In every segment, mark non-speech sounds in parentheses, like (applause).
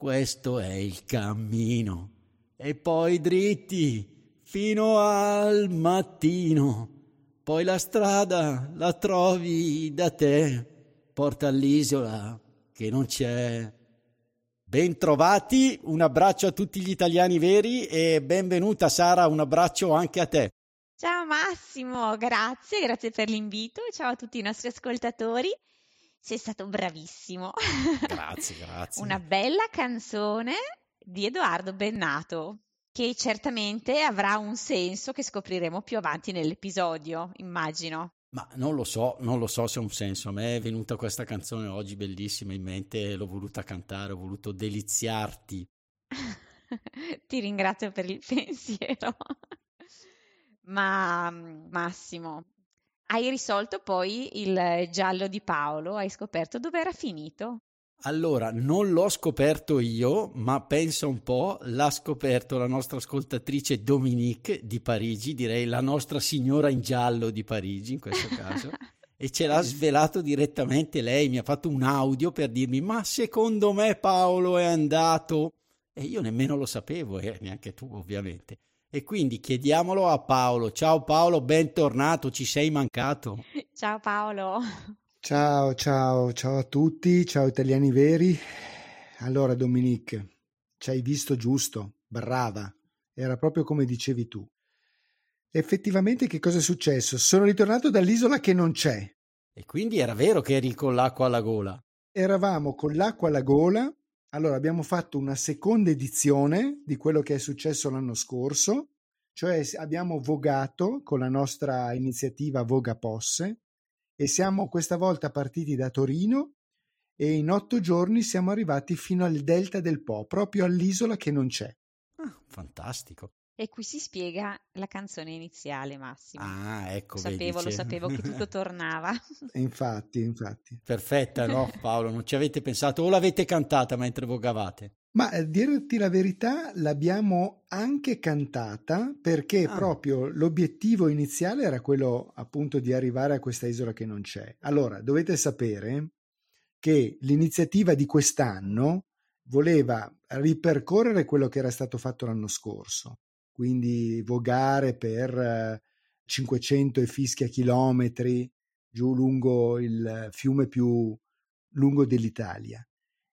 Questo è il cammino. E poi dritti fino al mattino. Poi la strada la trovi da te. Porta all'isola che non c'è. Bentrovati, un abbraccio a tutti gli italiani veri e benvenuta Sara, un abbraccio anche a te. Ciao Massimo, grazie, grazie per l'invito. Ciao a tutti i nostri ascoltatori. Sei stato bravissimo. Grazie, (laughs) grazie. Una bella canzone di Edoardo Bennato, che certamente avrà un senso che scopriremo più avanti nell'episodio, immagino. Ma non lo so, non lo so se ha un senso. A me è venuta questa canzone oggi bellissima in mente, l'ho voluta cantare, ho voluto deliziarti. (laughs) Ti ringrazio per il (laughs) pensiero. Ma Massimo, hai risolto poi il giallo di Paolo, hai scoperto dove era finito. Allora, non l'ho scoperto io, ma pensa un po', l'ha scoperto la nostra ascoltatrice Dominique di Parigi, direi la nostra signora in giallo di Parigi in questo caso, (laughs) e ce l'ha svelato direttamente lei, mi ha fatto un audio per dirmi ma secondo me Paolo è andato, e io nemmeno lo sapevo, e neanche tu ovviamente. E quindi chiediamolo a Paolo. Ciao Paolo, bentornato, ci sei mancato. Ciao Paolo. Ciao, ciao, ciao a tutti, ciao italiani veri. Allora Dominique, ci hai visto giusto, brava, era proprio come dicevi tu. Effettivamente che cosa è successo? Sono ritornato dall'isola che non c'è. E quindi era vero che eri con l'acqua alla gola? Eravamo con l'acqua alla gola allora, abbiamo fatto una seconda edizione di quello che è successo l'anno scorso, cioè abbiamo vogato con la nostra iniziativa Voga Posse e siamo questa volta partiti da Torino e in otto giorni siamo arrivati fino al delta del Po, proprio all'isola che non c'è. Ah, fantastico. E qui si spiega la canzone iniziale, Massimo. Ah, ecco. Lo sapevo, vedi, lo sapevo che tutto (laughs) tornava. infatti, infatti. Perfetta, no, (laughs) Paolo? Non ci avete pensato o l'avete cantata mentre vogavate? Ma a dirti la verità, l'abbiamo anche cantata perché ah. proprio l'obiettivo iniziale era quello appunto di arrivare a questa isola che non c'è. Allora, dovete sapere che l'iniziativa di quest'anno voleva ripercorrere quello che era stato fatto l'anno scorso quindi vogare per 500 e fischia chilometri giù lungo il fiume più lungo dell'Italia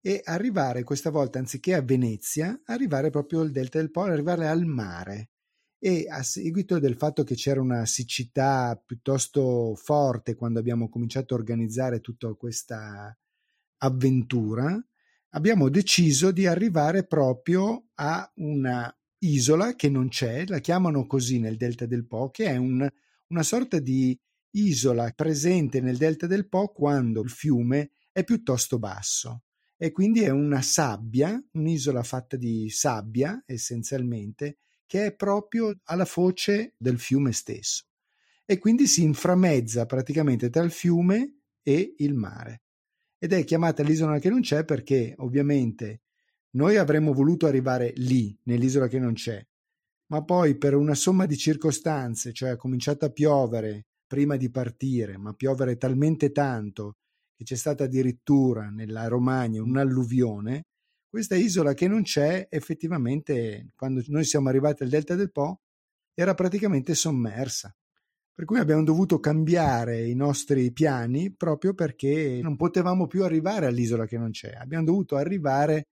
e arrivare questa volta anziché a Venezia, arrivare proprio al delta del Po, arrivare al mare. E a seguito del fatto che c'era una siccità piuttosto forte quando abbiamo cominciato a organizzare tutta questa avventura, abbiamo deciso di arrivare proprio a una isola che non c'è, la chiamano così nel delta del Po, che è un, una sorta di isola presente nel delta del Po quando il fiume è piuttosto basso e quindi è una sabbia, un'isola fatta di sabbia essenzialmente, che è proprio alla foce del fiume stesso e quindi si inframezza praticamente tra il fiume e il mare. Ed è chiamata l'isola che non c'è perché ovviamente noi avremmo voluto arrivare lì, nell'isola che non c'è, ma poi per una somma di circostanze, cioè ha cominciato a piovere prima di partire, ma piovere talmente tanto che c'è stata addirittura nella Romagna un'alluvione, questa isola che non c'è effettivamente, quando noi siamo arrivati al delta del Po, era praticamente sommersa. Per cui abbiamo dovuto cambiare i nostri piani proprio perché non potevamo più arrivare all'isola che non c'è. Abbiamo dovuto arrivare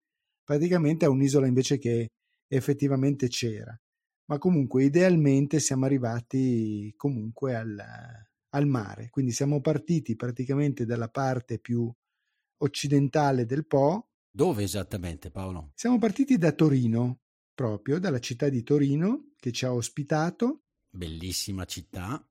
praticamente a un'isola invece che effettivamente c'era. Ma comunque idealmente siamo arrivati comunque al, al mare, quindi siamo partiti praticamente dalla parte più occidentale del Po. Dove esattamente Paolo? Siamo partiti da Torino, proprio dalla città di Torino che ci ha ospitato. Bellissima città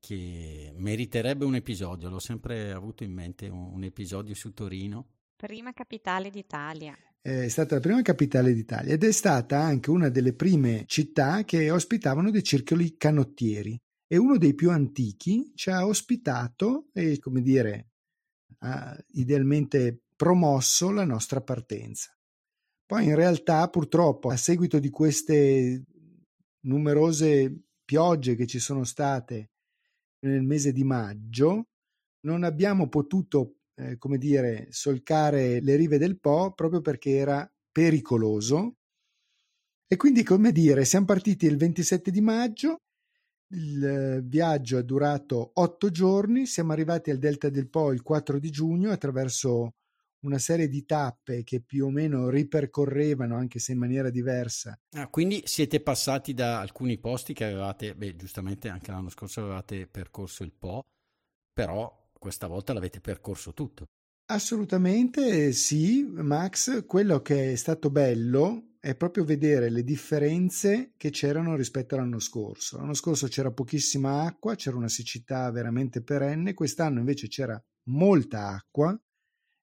che meriterebbe un episodio, l'ho sempre avuto in mente un, un episodio su Torino Prima capitale d'Italia. È stata la prima capitale d'Italia ed è stata anche una delle prime città che ospitavano dei circoli canottieri e uno dei più antichi ci ha ospitato e, come dire, ha idealmente promosso la nostra partenza. Poi in realtà purtroppo a seguito di queste numerose piogge che ci sono state nel mese di maggio, non abbiamo potuto eh, come dire, solcare le rive del Po proprio perché era pericoloso. E quindi, come dire, siamo partiti il 27 di maggio, il viaggio è durato otto giorni, siamo arrivati al Delta del Po il 4 di giugno attraverso una serie di tappe che più o meno ripercorrevano, anche se in maniera diversa. Ah, quindi siete passati da alcuni posti che avevate, beh, giustamente anche l'anno scorso avevate percorso il Po, però questa volta l'avete percorso tutto. Assolutamente sì, Max. Quello che è stato bello è proprio vedere le differenze che c'erano rispetto all'anno scorso. L'anno scorso c'era pochissima acqua, c'era una siccità veramente perenne, quest'anno invece c'era molta acqua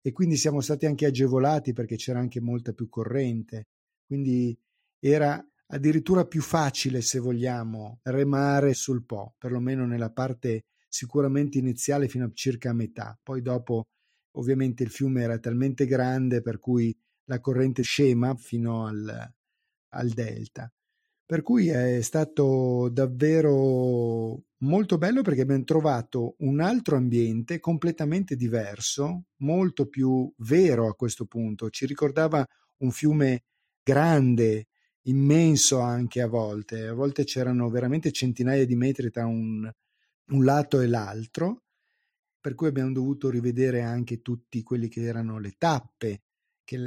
e quindi siamo stati anche agevolati perché c'era anche molta più corrente. Quindi era addirittura più facile, se vogliamo, remare sul Po, perlomeno nella parte sicuramente iniziale fino a circa a metà, poi dopo ovviamente il fiume era talmente grande per cui la corrente scema fino al, al delta. Per cui è stato davvero molto bello perché abbiamo trovato un altro ambiente completamente diverso, molto più vero a questo punto. Ci ricordava un fiume grande, immenso anche a volte. A volte c'erano veramente centinaia di metri tra un, un lato e l'altro, per cui abbiamo dovuto rivedere anche tutti quelli che erano le tappe, che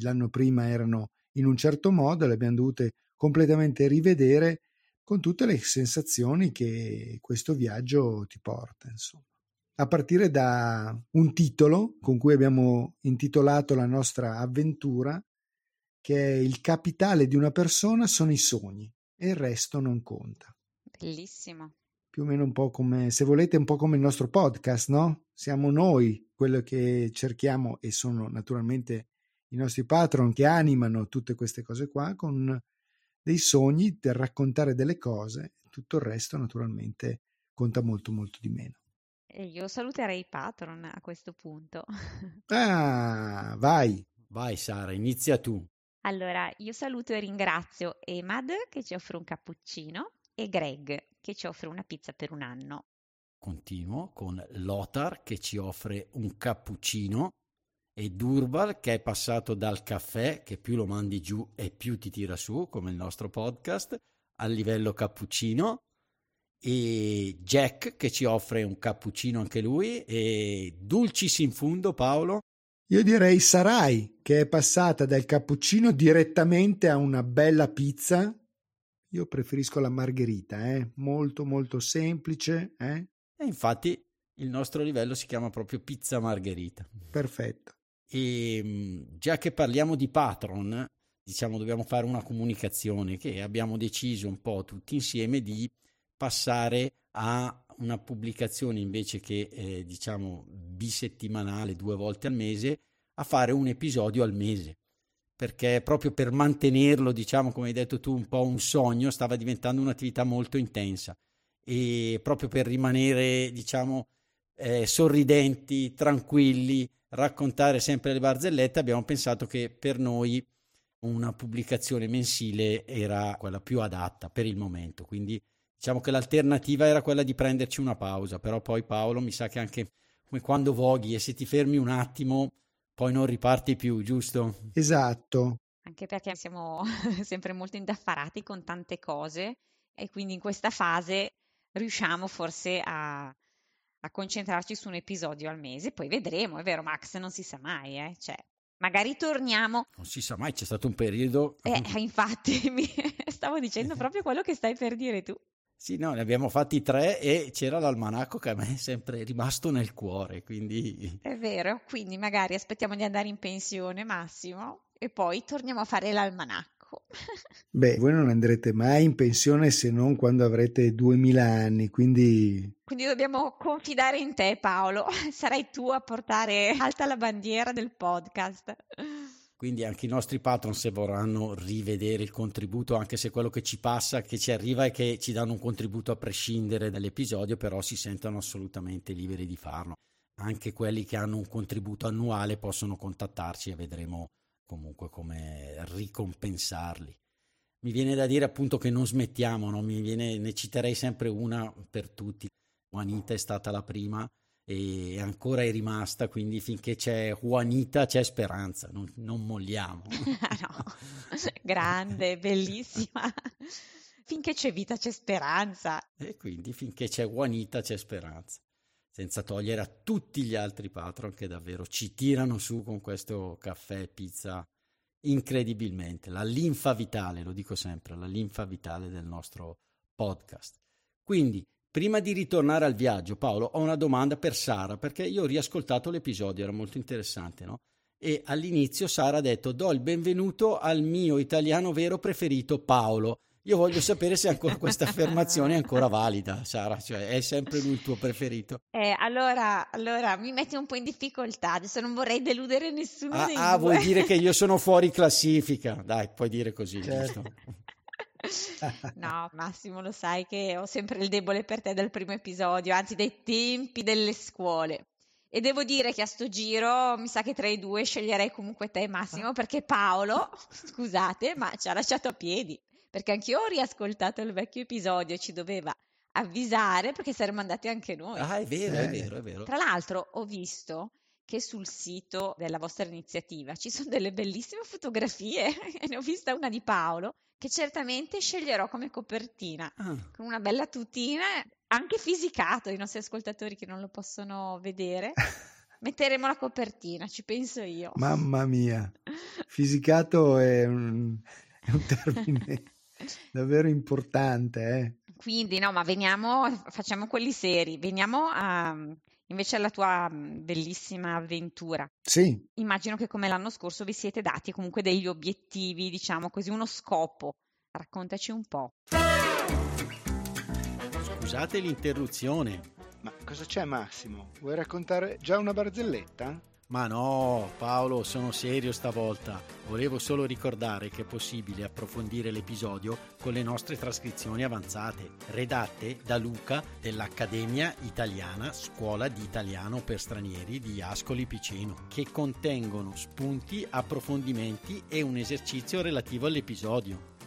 l'anno prima erano in un certo modo, le abbiamo dovute completamente rivedere con tutte le sensazioni che questo viaggio ti porta, insomma. A partire da un titolo con cui abbiamo intitolato la nostra avventura, che è il capitale di una persona sono i sogni e il resto non conta. Bellissimo più o meno un po' come, se volete, un po' come il nostro podcast, no? Siamo noi quello che cerchiamo e sono naturalmente i nostri patron che animano tutte queste cose qua con dei sogni per raccontare delle cose, tutto il resto naturalmente conta molto molto di meno. E io saluterei i patron a questo punto. (laughs) Ah, vai. Vai Sara, inizia tu. Allora, io saluto e ringrazio Emad che ci offre un cappuccino e Greg che ci offre una pizza per un anno. Continuo con Lothar che ci offre un cappuccino e Durval che è passato dal caffè che più lo mandi giù e più ti tira su come il nostro podcast al livello cappuccino e Jack che ci offre un cappuccino anche lui e Dulcis in fundo Paolo io direi Sarai che è passata dal cappuccino direttamente a una bella pizza io preferisco la margherita, eh? molto molto semplice. Eh? E infatti il nostro livello si chiama proprio pizza margherita. Perfetto. E ehm, già che parliamo di patron, diciamo dobbiamo fare una comunicazione che abbiamo deciso un po' tutti insieme di passare a una pubblicazione invece che eh, diciamo bisettimanale, due volte al mese, a fare un episodio al mese perché proprio per mantenerlo, diciamo, come hai detto tu, un po' un sogno, stava diventando un'attività molto intensa. E proprio per rimanere, diciamo, eh, sorridenti, tranquilli, raccontare sempre le barzellette, abbiamo pensato che per noi una pubblicazione mensile era quella più adatta per il momento, quindi diciamo che l'alternativa era quella di prenderci una pausa, però poi Paolo mi sa che anche come quando voghi e se ti fermi un attimo poi non riparti più, giusto? Esatto. Anche perché siamo (laughs) sempre molto indaffarati con tante cose e quindi in questa fase riusciamo forse a, a concentrarci su un episodio al mese, poi vedremo, è vero Max, non si sa mai, eh? cioè, magari torniamo. Non si sa mai, c'è stato un periodo. Eh, infatti, (laughs) mi stavo dicendo proprio quello che stai per dire tu. Sì, no, ne abbiamo fatti tre e c'era l'almanacco che a me è sempre rimasto nel cuore, quindi... È vero, quindi magari aspettiamo di andare in pensione, Massimo, e poi torniamo a fare l'almanacco. (laughs) Beh, voi non andrete mai in pensione se non quando avrete 2000 anni, quindi... Quindi dobbiamo confidare in te, Paolo. (laughs) Sarai tu a portare alta la bandiera del podcast. Quindi anche i nostri patron se vorranno rivedere il contributo, anche se quello che ci passa, che ci arriva è che ci danno un contributo a prescindere dall'episodio, però si sentono assolutamente liberi di farlo. Anche quelli che hanno un contributo annuale possono contattarci e vedremo comunque come ricompensarli. Mi viene da dire appunto che non smettiamo, no? Viene, ne citerei sempre una per tutti. Juanita è stata la prima e ancora è rimasta, quindi finché c'è Juanita c'è speranza, non, non molliamo. (laughs) no, (laughs) grande, bellissima. Finché c'è vita c'è speranza. E quindi finché c'è Juanita c'è speranza. Senza togliere a tutti gli altri patron che davvero ci tirano su con questo caffè e pizza incredibilmente. La linfa vitale, lo dico sempre, la linfa vitale del nostro podcast. Quindi Prima di ritornare al viaggio, Paolo, ho una domanda per Sara, perché io ho riascoltato l'episodio, era molto interessante, no? E all'inizio Sara ha detto: Do il benvenuto al mio italiano vero preferito, Paolo. Io voglio sapere se ancora questa (laughs) affermazione è ancora valida, Sara, cioè è sempre lui il tuo preferito. Eh, allora, allora, mi metti un po' in difficoltà, adesso non vorrei deludere nessuno ah, dei ah, due. vuoi dire che io sono fuori (laughs) classifica? Dai, puoi dire così, certo. giusto? No, Massimo, lo sai che ho sempre il debole per te dal primo episodio, anzi dai tempi delle scuole. E devo dire che a sto giro mi sa che tra i due sceglierei comunque te, Massimo, perché Paolo, scusate, ma ci ha lasciato a piedi. Perché anch'io ho riascoltato il vecchio episodio e ci doveva avvisare perché saremmo andati anche noi. Ah, è vero, è vero, è vero. Tra l'altro ho visto che sul sito della vostra iniziativa ci sono delle bellissime fotografie (laughs) e ne ho vista una di Paolo che certamente sceglierò come copertina, ah. con una bella tutina, anche fisicato ai nostri ascoltatori che non lo possono vedere. (laughs) Metteremo la copertina, ci penso io. Mamma mia, fisicato è un, è un termine (laughs) davvero importante. Eh? Quindi, no, ma veniamo, facciamo quelli seri, veniamo a, invece alla tua bellissima avventura. Sì. Immagino che come l'anno scorso vi siete dati comunque degli obiettivi, diciamo così, uno scopo. Raccontaci un po'. Scusate l'interruzione. Ma cosa c'è Massimo? Vuoi raccontare già una barzelletta? Ma no, Paolo, sono serio stavolta. Volevo solo ricordare che è possibile approfondire l'episodio con le nostre trascrizioni avanzate, redatte da Luca dell'Accademia Italiana Scuola di Italiano per Stranieri di Ascoli Piceno, che contengono spunti, approfondimenti e un esercizio relativo all'episodio.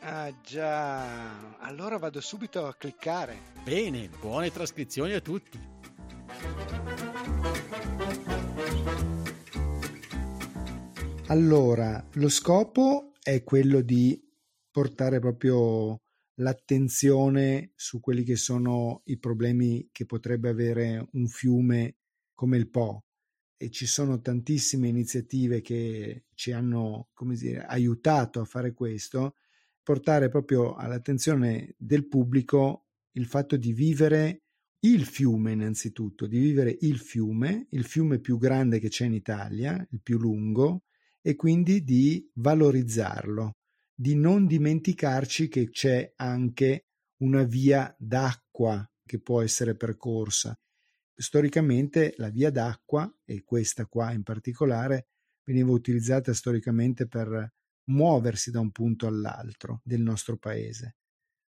Ah già, allora vado subito a cliccare. Bene, buone trascrizioni a tutti. Allora, lo scopo è quello di portare proprio l'attenzione su quelli che sono i problemi che potrebbe avere un fiume come il Po e ci sono tantissime iniziative che ci hanno come dire, aiutato a fare questo portare proprio all'attenzione del pubblico il fatto di vivere il fiume innanzitutto, di vivere il fiume, il fiume più grande che c'è in Italia, il più lungo, e quindi di valorizzarlo, di non dimenticarci che c'è anche una via d'acqua che può essere percorsa. Storicamente la via d'acqua, e questa qua in particolare, veniva utilizzata storicamente per muoversi da un punto all'altro del nostro paese.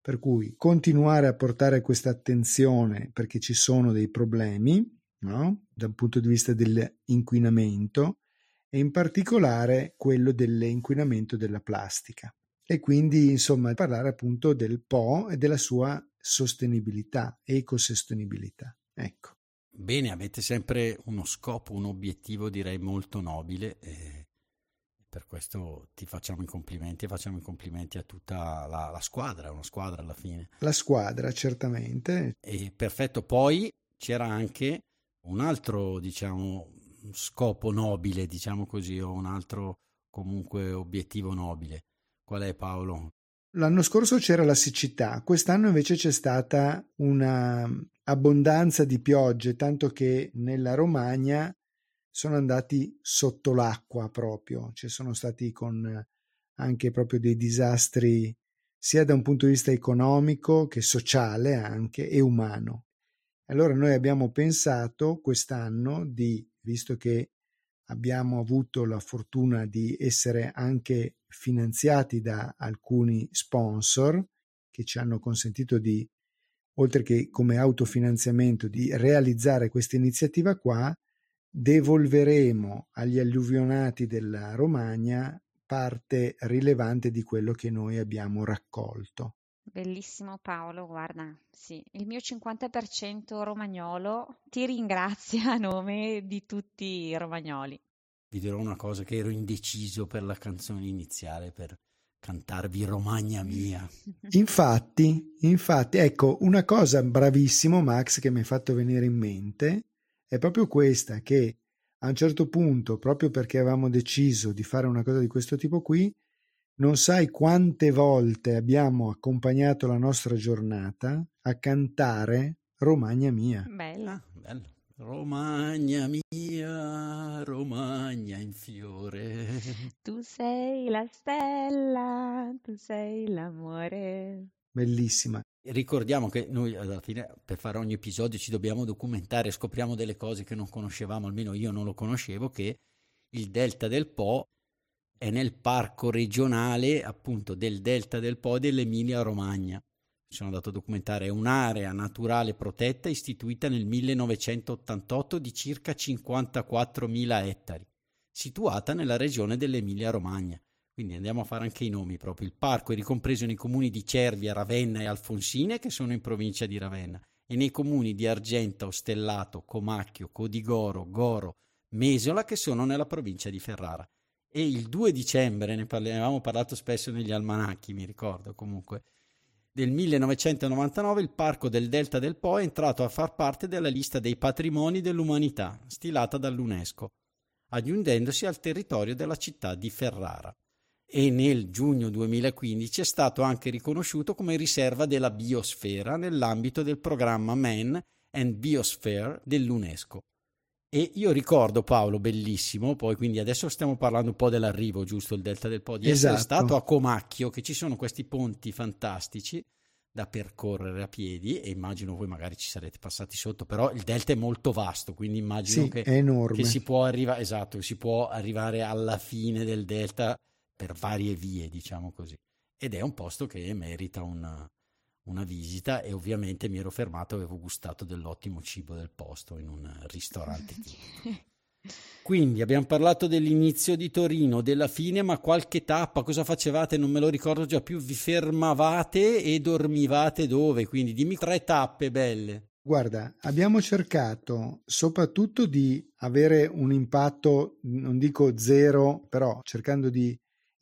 Per cui continuare a portare questa attenzione perché ci sono dei problemi no? dal punto di vista dell'inquinamento e in particolare quello dell'inquinamento della plastica. E quindi insomma parlare appunto del Po e della sua sostenibilità, ecosostenibilità. Ecco. Bene, avete sempre uno scopo, un obiettivo direi molto nobile. Eh per questo ti facciamo i complimenti e facciamo i complimenti a tutta la, la squadra, è una squadra alla fine. La squadra, certamente. E perfetto, poi c'era anche un altro, diciamo, scopo nobile, diciamo così, o un altro comunque obiettivo nobile. Qual è Paolo? L'anno scorso c'era la siccità, quest'anno invece c'è stata una abbondanza di piogge, tanto che nella Romagna sono andati sotto l'acqua proprio, ci sono stati con anche proprio dei disastri sia da un punto di vista economico che sociale anche e umano. Allora noi abbiamo pensato quest'anno di, visto che abbiamo avuto la fortuna di essere anche finanziati da alcuni sponsor che ci hanno consentito di, oltre che come autofinanziamento, di realizzare questa iniziativa qua, devolveremo agli alluvionati della Romagna parte rilevante di quello che noi abbiamo raccolto. Bellissimo Paolo, guarda, sì, il mio 50% romagnolo ti ringrazia a nome di tutti i romagnoli. Vi dirò una cosa che ero indeciso per la canzone iniziale per cantarvi Romagna mia. (laughs) Infatti, infatti, ecco, una cosa bravissimo Max che mi hai fatto venire in mente è proprio questa che a un certo punto, proprio perché avevamo deciso di fare una cosa di questo tipo qui, non sai quante volte abbiamo accompagnato la nostra giornata a cantare Romagna mia. Bella. Bello. Romagna mia, Romagna in fiore. Tu sei la stella, tu sei l'amore. Bellissima. Ricordiamo che noi alla fine per fare ogni episodio ci dobbiamo documentare, scopriamo delle cose che non conoscevamo, almeno io non lo conoscevo, che il delta del Po è nel parco regionale appunto del delta del Po dell'Emilia Romagna. Sono andato a documentare, un'area naturale protetta istituita nel 1988 di circa 54.000 ettari, situata nella regione dell'Emilia Romagna. Quindi andiamo a fare anche i nomi proprio. Il parco è ricompreso nei comuni di Cervia, Ravenna e Alfonsine, che sono in provincia di Ravenna, e nei comuni di Argenta, Ostellato, Comacchio, Codigoro, Goro, Mesola, che sono nella provincia di Ferrara e il 2 dicembre, ne avevamo parlato spesso negli almanacchi, mi ricordo comunque, del 1999 il Parco del Delta del Po è entrato a far parte della lista dei patrimoni dell'umanità, stilata dall'UNESCO, aggiungendosi al territorio della città di Ferrara. E nel giugno 2015 è stato anche riconosciuto come riserva della biosfera nell'ambito del programma Man and Biosphere dell'UNESCO. E io ricordo Paolo, bellissimo, poi quindi adesso stiamo parlando un po' dell'arrivo, giusto, il Delta del Po, di esatto. essere stato a Comacchio, che ci sono questi ponti fantastici da percorrere a piedi e immagino voi magari ci sarete passati sotto, però il delta è molto vasto, quindi immagino sì, che, che, si può arrivare, esatto, si può arrivare alla fine del delta per varie vie, diciamo così. Ed è un posto che merita una, una visita e ovviamente mi ero fermato e avevo gustato dell'ottimo cibo del posto in un ristorante (laughs) Quindi abbiamo parlato dell'inizio di Torino, della fine, ma qualche tappa, cosa facevate? Non me lo ricordo già più, vi fermavate e dormivate dove? Quindi dimmi tre tappe belle. Guarda, abbiamo cercato soprattutto di avere un impatto, non dico zero, però cercando di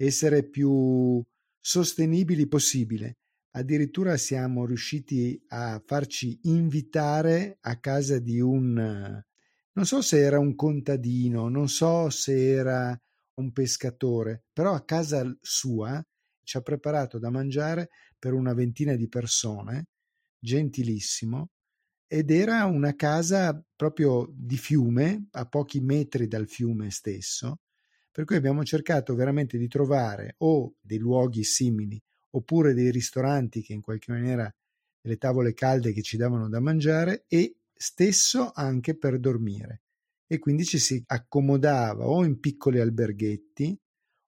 essere più sostenibili possibile. Addirittura siamo riusciti a farci invitare a casa di un, non so se era un contadino, non so se era un pescatore, però a casa sua ci ha preparato da mangiare per una ventina di persone, gentilissimo, ed era una casa proprio di fiume, a pochi metri dal fiume stesso, per cui abbiamo cercato veramente di trovare o dei luoghi simili oppure dei ristoranti che in qualche maniera delle tavole calde che ci davano da mangiare e stesso anche per dormire. E quindi ci si accomodava o in piccoli alberghetti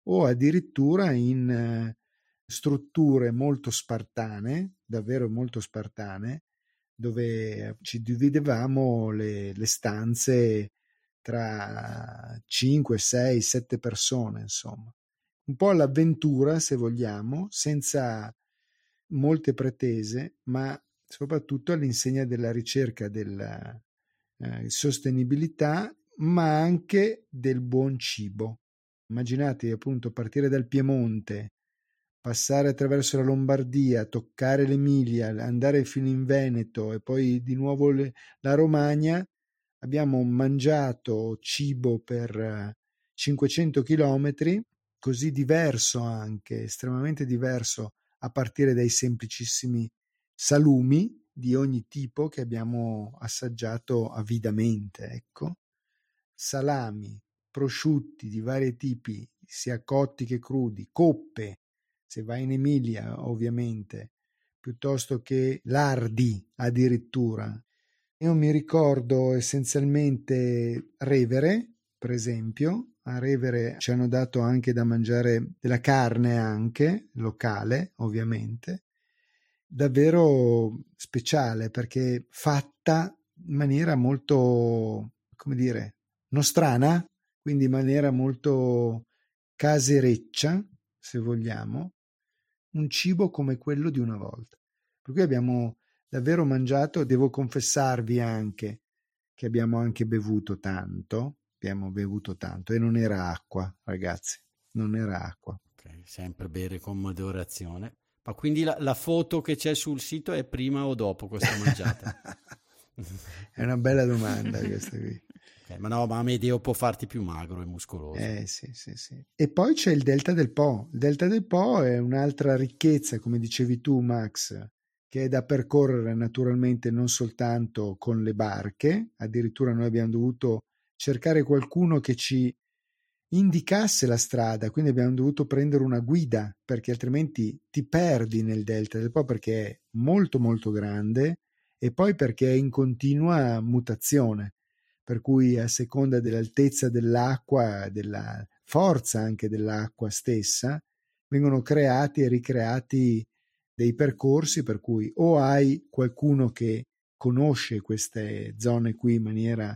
o addirittura in eh, strutture molto spartane, davvero molto spartane, dove ci dividevamo le, le stanze tra 5, 6, 7 persone, insomma un po' all'avventura, se vogliamo, senza molte pretese, ma soprattutto all'insegna della ricerca della eh, sostenibilità, ma anche del buon cibo. Immaginate appunto partire dal Piemonte, passare attraverso la Lombardia, toccare l'Emilia, andare fino in Veneto e poi di nuovo le, la Romagna. Abbiamo mangiato cibo per 500 chilometri così diverso anche, estremamente diverso a partire dai semplicissimi salumi di ogni tipo che abbiamo assaggiato avidamente, ecco. Salami, prosciutti di vari tipi, sia cotti che crudi, coppe, se vai in Emilia ovviamente, piuttosto che lardi addirittura. Io mi ricordo essenzialmente Revere, per esempio, a Revere ci hanno dato anche da mangiare della carne anche, locale ovviamente, davvero speciale perché fatta in maniera molto, come dire, nostrana, quindi in maniera molto casereccia, se vogliamo, un cibo come quello di una volta. Per cui abbiamo davvero mangiato, devo confessarvi anche che abbiamo anche bevuto tanto, abbiamo bevuto tanto e non era acqua, ragazzi, non era acqua. Okay, sempre bere con moderazione. Ma quindi la, la, foto che c'è sul sito è prima o dopo questa mangiata? (laughs) è una bella domanda questa qui. Okay, ma no, ma Amedeo può farti più magro e muscoloso. Eh sì, sì, sì. E poi c'è il Delta del Po. Il Delta del Po è un'altra ricchezza, come dicevi tu, Max, che è da percorrere naturalmente non soltanto con le barche, addirittura noi abbiamo dovuto cercare qualcuno che ci indicasse la strada, quindi abbiamo dovuto prendere una guida perché altrimenti ti perdi nel delta del Po perché è molto molto grande e poi perché è in continua mutazione, per cui a seconda dell'altezza dell'acqua, della forza anche dell'acqua stessa, vengono creati e ricreati dei percorsi per cui o hai qualcuno che conosce queste zone qui in maniera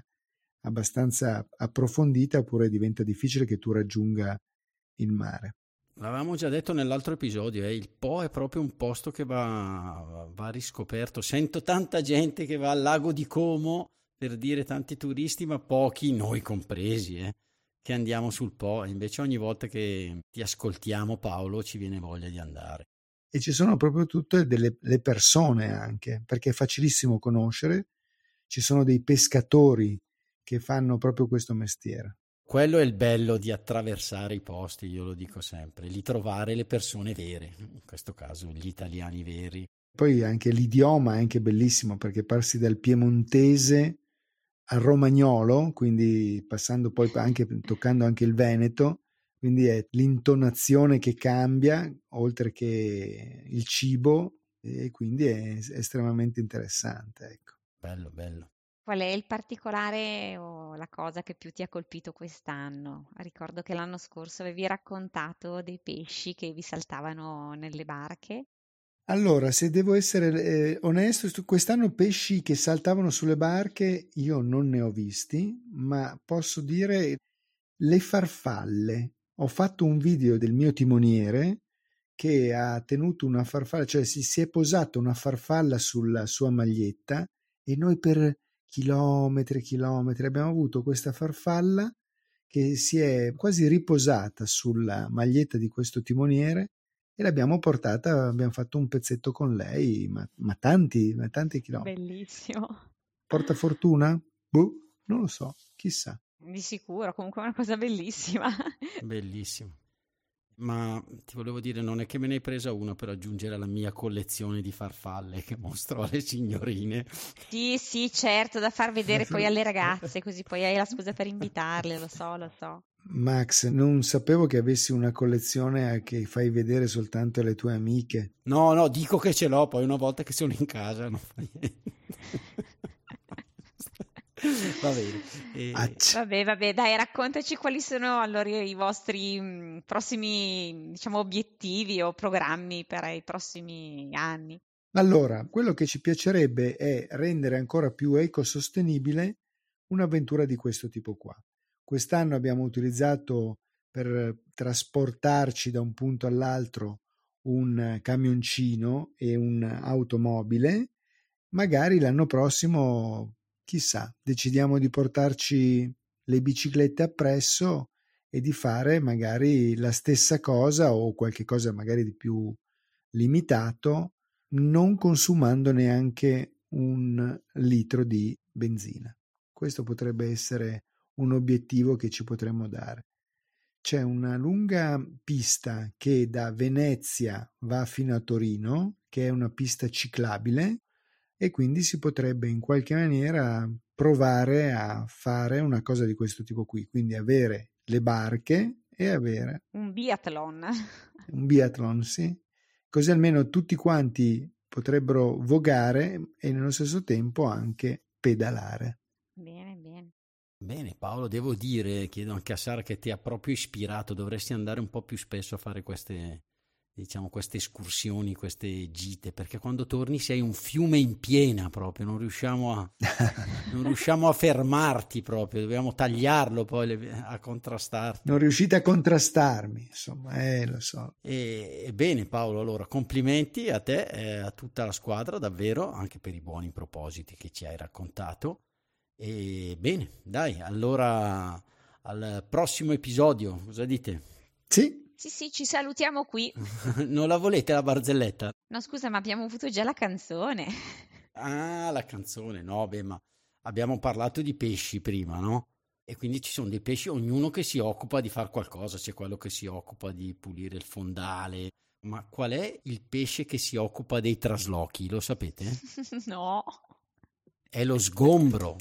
abbastanza approfondita oppure diventa difficile che tu raggiunga il mare. L'avevamo già detto nell'altro episodio, eh, il Po è proprio un posto che va, va, riscoperto. Sento tanta gente che va al lago di Como, per dire tanti turisti, ma pochi, noi compresi, eh, che andiamo sul Po. Invece ogni volta che ti ascoltiamo Paolo ci viene voglia di andare. E ci sono proprio tutte delle persone anche, perché è facilissimo conoscere. Ci sono dei pescatori che fanno proprio questo mestiere. Quello è il bello di attraversare i posti, io lo dico sempre, di trovare le persone vere, in questo caso gli italiani veri. Poi anche l'idioma è anche bellissimo perché passi dal piemontese al romagnolo, quindi passando poi anche, toccando anche il veneto, quindi è l'intonazione che cambia, oltre che il cibo, e quindi è estremamente interessante. Ecco. Bello, bello. Qual è il particolare o la cosa che più ti ha colpito quest'anno? Ricordo che l'anno scorso avevi raccontato dei pesci che vi saltavano nelle barche. Allora, se devo essere eh, onesto, quest'anno pesci che saltavano sulle barche io non ne ho visti, ma posso dire le farfalle. Ho fatto un video del mio timoniere che ha tenuto una farfalla, cioè si, si è posata una farfalla sulla sua maglietta e noi per chilometri e chilometri. Abbiamo avuto questa farfalla che si è quasi riposata sulla maglietta di questo timoniere e l'abbiamo portata, abbiamo fatto un pezzetto con lei, ma, ma tanti, ma tanti chilometri. Bellissimo. Porta fortuna? Boh, non lo so, chissà. Di sicuro, comunque è una cosa bellissima. (laughs) Bellissimo ma ti volevo dire, non è che me ne hai presa una per aggiungere alla mia collezione di farfalle che mostro alle signorine. Sì, sì, certo, da far vedere poi alle ragazze, così poi hai la scusa per invitarle, lo so, lo so. Max, non sapevo che avessi una collezione che fai vedere soltanto alle tue amiche. No, no, dico che ce l'ho, poi una volta che sono in casa non fa niente. (laughs) (laughs) Va bene. E... Vabbè, vabbè, dai, raccontaci quali sono allora i vostri mh, mm, prossimi, diciamo, obiettivi o programmi per i prossimi anni. Allora, quello che ci piacerebbe è rendere ancora più ecosostenibile un'avventura di questo tipo qua. Quest'anno abbiamo utilizzato per trasportarci da un punto all'altro un camioncino e un'automobile. Magari l'anno prossimo chissà, decidiamo di portarci le biciclette appresso e di fare magari la stessa cosa o qualche cosa magari di più limitato, non consumando neanche un litro di benzina. Questo potrebbe essere un obiettivo che ci potremmo dare. c'è una lunga pista che da Venezia va fino a Torino, che è una pista ciclabile e quindi si potrebbe in qualche maniera provare a fare una cosa di questo tipo qui, quindi avere le barche e avere un biathlon. (laughs) Un biathlon, sì. Così almeno tutti quanti potrebbero vogare e nello stesso tempo anche pedalare. Bene, bene. Bene Paolo, devo dire, chiedo anche a Sara che ti ha proprio ispirato, dovresti andare un po' più spesso a fare queste, diciamo, queste escursioni, queste gite, perché quando torni sei un fiume in piena proprio, non riusciamo a, (laughs) non riusciamo a fermarti proprio, dobbiamo tagliarlo poi le, a contrastarti. Non riuscite a contrastarmi, insomma, eh, lo so. E, e bene Paolo, allora complimenti a te e a tutta la squadra, davvero, anche per i buoni propositi che ci hai raccontato. E bene, dai, allora al prossimo episodio, cosa dite? Sì. Sì, sì, ci salutiamo qui. (laughs) non la volete la barzelletta? No, scusa, ma abbiamo avuto già la canzone. (laughs) ah, la canzone, no, beh, ma abbiamo parlato di pesci prima, no? E quindi ci sono dei pesci, ognuno che si occupa di fare qualcosa, c'è quello che si occupa di pulire il fondale. Ma qual è il pesce che si occupa dei traslochi? Lo sapete? (laughs) no. È lo sgombro.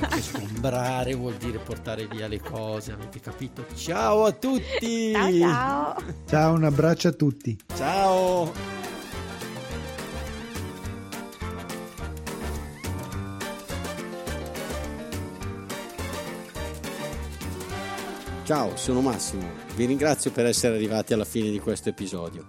Perché sgombrare vuol dire portare via le cose, avete capito? Ciao a tutti! Ciao ciao! Ciao, un abbraccio a tutti! Ciao! Ciao, sono Massimo. Vi ringrazio per essere arrivati alla fine di questo episodio.